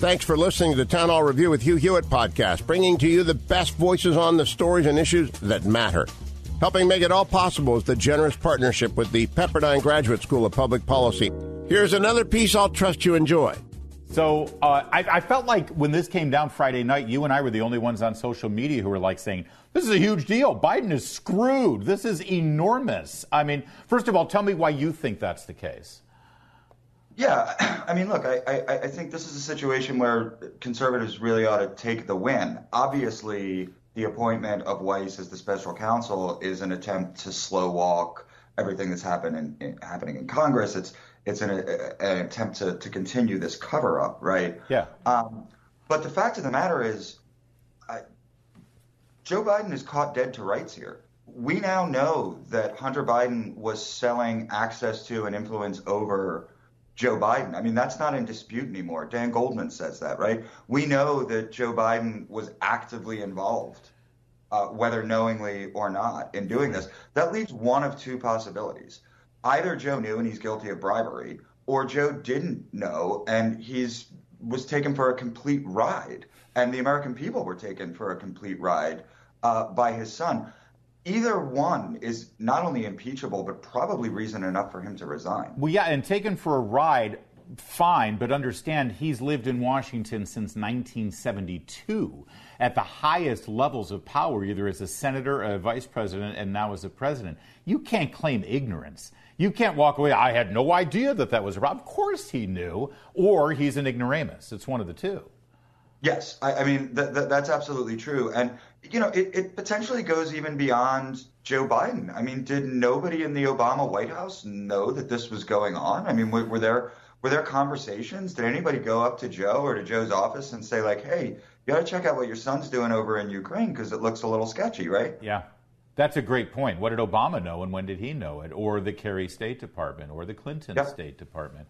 Thanks for listening to the Town Hall Review with Hugh Hewitt podcast, bringing to you the best voices on the stories and issues that matter. Helping make it all possible is the generous partnership with the Pepperdine Graduate School of Public Policy. Here's another piece I'll trust you enjoy. So uh, I, I, felt like when this came down Friday night, you and I were the only ones on social media who were like saying, "This is a huge deal. Biden is screwed. This is enormous." I mean, first of all, tell me why you think that's the case. Yeah, I mean, look, I, I, I think this is a situation where conservatives really ought to take the win. Obviously, the appointment of Weiss as the special counsel is an attempt to slow walk everything that's happening in, happening in Congress. It's it's an, an attempt to, to continue this cover up, right? Yeah. Um, but the fact of the matter is, I, Joe Biden is caught dead to rights here. We now know that Hunter Biden was selling access to and influence over Joe Biden. I mean, that's not in dispute anymore. Dan Goldman says that, right? We know that Joe Biden was actively involved, uh, whether knowingly or not, in doing this. That leaves one of two possibilities. Either Joe knew and he's guilty of bribery, or Joe didn't know and he's was taken for a complete ride, and the American people were taken for a complete ride uh, by his son either one is not only impeachable, but probably reason enough for him to resign. Well, yeah, and taken for a ride, fine, but understand he's lived in Washington since 1972 at the highest levels of power, either as a senator, a vice president, and now as a president. You can't claim ignorance. You can't walk away. I had no idea that that was a problem. Of course he knew, or he's an ignoramus. It's one of the two. Yes, I, I mean th- th- that's absolutely true, and you know it, it potentially goes even beyond Joe Biden. I mean, did nobody in the Obama White House know that this was going on? I mean, were, were there were there conversations? Did anybody go up to Joe or to Joe's office and say like, "Hey, you got to check out what your son's doing over in Ukraine because it looks a little sketchy," right? Yeah. That's a great point. What did Obama know and when did he know it? Or the Kerry State Department or the Clinton yep. State Department?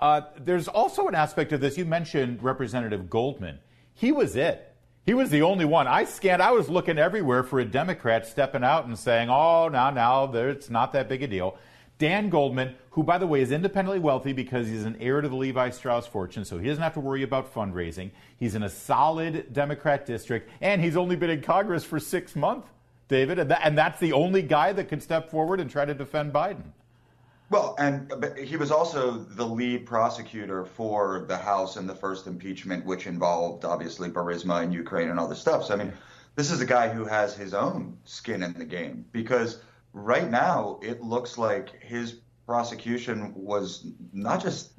Uh, there's also an aspect of this. You mentioned Representative Goldman. He was it. He was the only one. I scanned, I was looking everywhere for a Democrat stepping out and saying, oh, now, now, it's not that big a deal. Dan Goldman, who, by the way, is independently wealthy because he's an heir to the Levi Strauss fortune, so he doesn't have to worry about fundraising. He's in a solid Democrat district, and he's only been in Congress for six months, David, and, that, and that's the only guy that can step forward and try to defend Biden. Well, and he was also the lead prosecutor for the House in the first impeachment, which involved obviously Burisma and Ukraine and all this stuff. So, I mean, this is a guy who has his own skin in the game because right now it looks like his prosecution was not just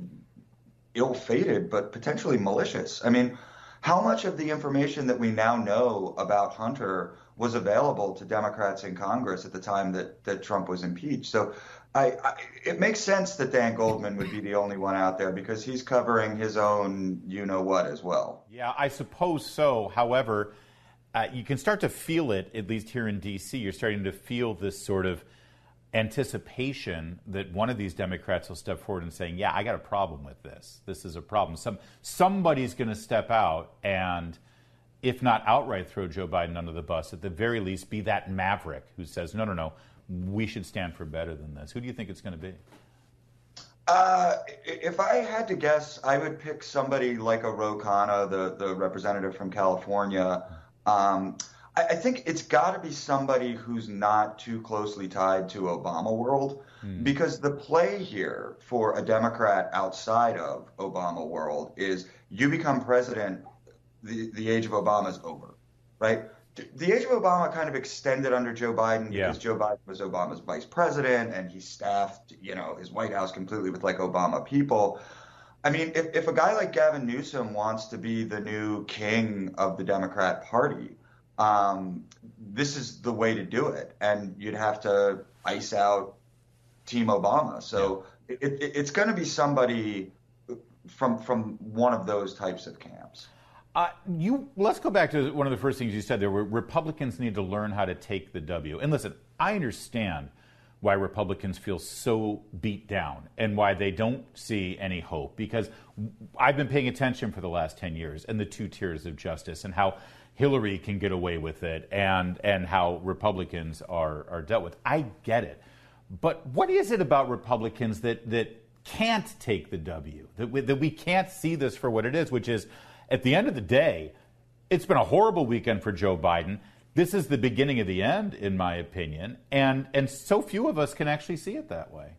ill fated, but potentially malicious. I mean, how much of the information that we now know about Hunter was available to Democrats in Congress at the time that, that Trump was impeached? So I, I, it makes sense that Dan Goldman would be the only one out there because he's covering his own you know what as well. Yeah, I suppose so. However, uh, you can start to feel it, at least here in D.C. You're starting to feel this sort of anticipation that one of these Democrats will step forward and saying, "Yeah, I got a problem with this. This is a problem. Some somebody's going to step out and." If not outright throw Joe Biden under the bus, at the very least be that maverick who says, no, no, no, we should stand for better than this? Who do you think it's going to be? Uh, if I had to guess, I would pick somebody like a Ro Khanna, the, the representative from California. Um, I, I, think it's got to be somebody who's not too closely tied to Obama world, hmm. because the play here for a Democrat outside of Obama world is you become president, the, the age of Obama is over, right? The age of Obama kind of extended under Joe Biden yeah. because Joe Biden was Obama's vice president and he staffed, you know, his White House completely with like Obama people. I mean, if, if a guy like Gavin Newsom wants to be the new king of the Democrat Party, um, this is the way to do it. And you'd have to ice out Team Obama. So yeah. it, it, it's going to be somebody from from one of those types of camps. Uh, you let's go back to one of the first things you said. There were Republicans need to learn how to take the W. And listen, I understand why Republicans feel so beat down and why they don't see any hope. Because I've been paying attention for the last 10 years and the two tiers of justice and how Hillary can get away with it and, and how Republicans are, are dealt with. I get it. But what is it about Republicans that, that can't take the W, that we, that we can't see this for what it is, which is at the end of the day, it's been a horrible weekend for Joe Biden. This is the beginning of the end, in my opinion, and and so few of us can actually see it that way.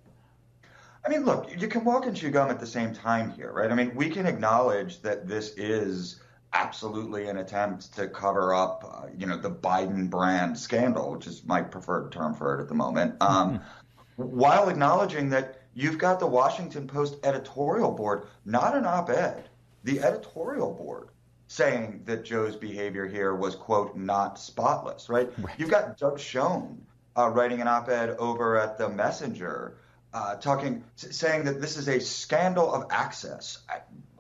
I mean, look, you can walk and chew gum at the same time here, right? I mean, we can acknowledge that this is absolutely an attempt to cover up, uh, you know, the Biden brand scandal, which is my preferred term for it at the moment, um, mm-hmm. while acknowledging that you've got the Washington Post editorial board, not an op-ed, the editorial board saying that Joe's behavior here was, quote, not spotless, right? right. You've got Doug Schoen uh, writing an op ed over at The Messenger. Uh, talking, saying that this is a scandal of access. I,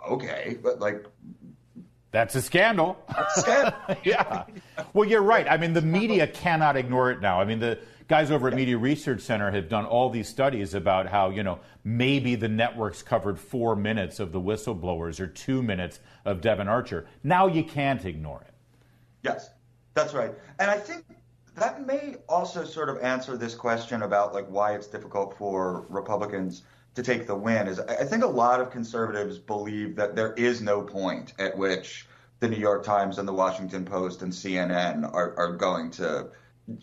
okay, but like that's a scandal. That's a scandal. yeah. Well, you're right. I mean, the media cannot ignore it now. I mean, the guys over at Media Research Center have done all these studies about how, you know, maybe the networks covered four minutes of the whistleblowers or two minutes of Devon Archer. Now you can't ignore it. Yes, that's right. And I think that may also sort of answer this question about like why it's difficult for Republicans to take the win is I think a lot of conservatives believe that there is no point at which the New York Times and the Washington Post and CNN are, are going to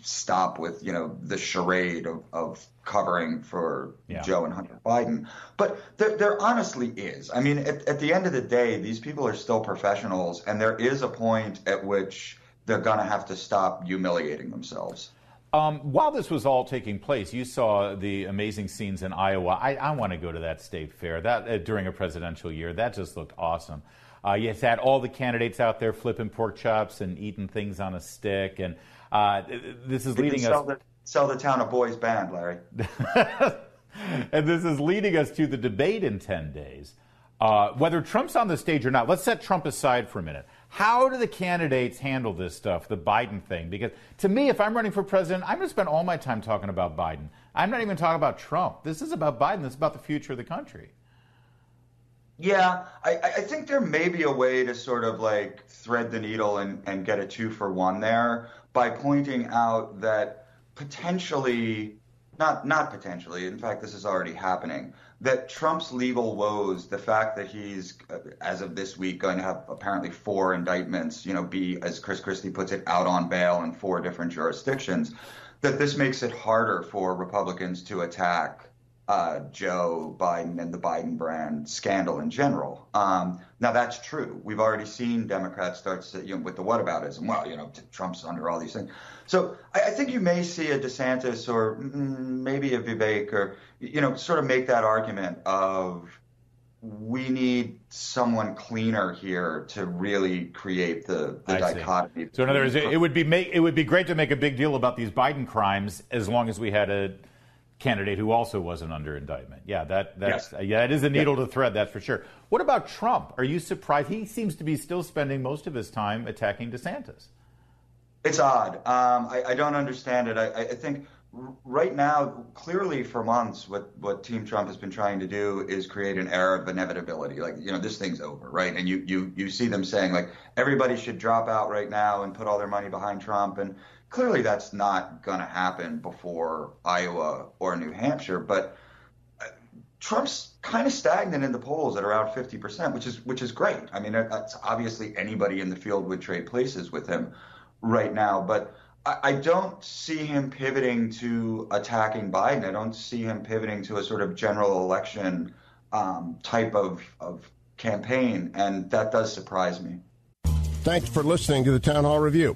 stop with you know the charade of, of covering for yeah. Joe and Hunter Biden. But there, there honestly is. I mean, at, at, the end of the day, these people are still professionals, and there is a point at which they're going to have to stop humiliating themselves. Um, while this was all taking place, you saw the amazing scenes in Iowa. I, I want to go to that state fair that uh, during a presidential year. That just looked awesome. Uh, you had all the candidates out there flipping pork chops and eating things on a stick, and uh, this is leading us. The, sell the town a boys band, Larry. and this is leading us to the debate in 10 days. Uh, whether Trump's on the stage or not, let's set Trump aside for a minute. How do the candidates handle this stuff, the Biden thing? Because to me, if I'm running for president, I'm going to spend all my time talking about Biden. I'm not even talking about Trump. This is about Biden. This is about the future of the country. Yeah, I, I think there may be a way to sort of like thread the needle and, and get a two for one there by pointing out that potentially, not not potentially, in fact, this is already happening. That Trump's legal woes, the fact that he's, uh, as of this week, going to have apparently four indictments, you know, be as Chris Christie puts it, out on bail in four different jurisdictions, that this makes it harder for Republicans to attack uh, Joe Biden and the Biden brand scandal in general. Um, now that's true. We've already seen Democrats start to, you know, with the whataboutism. Well, you know, Trump's under all these things. So I, I think you may see a DeSantis or mm, maybe a Vivek or you know, sort of make that argument of we need someone cleaner here to really create the, the dichotomy. So in other words, it, it would be make, it would be great to make a big deal about these Biden crimes as long as we had a candidate who also wasn't under indictment. Yeah, that that's yes. yeah, it is a needle to thread, that's for sure. What about Trump? Are you surprised? He seems to be still spending most of his time attacking DeSantis. It's odd. Um, I, I, don't understand it. I, I, think right now, clearly for months, what, what Team Trump has been trying to do is create an air of inevitability. Like, you know, this thing's over, right? And you, you, you see them saying, like, everybody should drop out right now and put all their money behind Trump. And Clearly, that's not going to happen before Iowa or New Hampshire, but uh, Trump's kind of stagnant in the polls at around 50%, which is which is great. I mean, that's obviously anybody in the field would trade places with him right now, but I, I don't see him pivoting to attacking Biden. I don't see him pivoting to a sort of general election um, type of, of campaign, and that does surprise me. Thanks for listening to the Town Hall Review.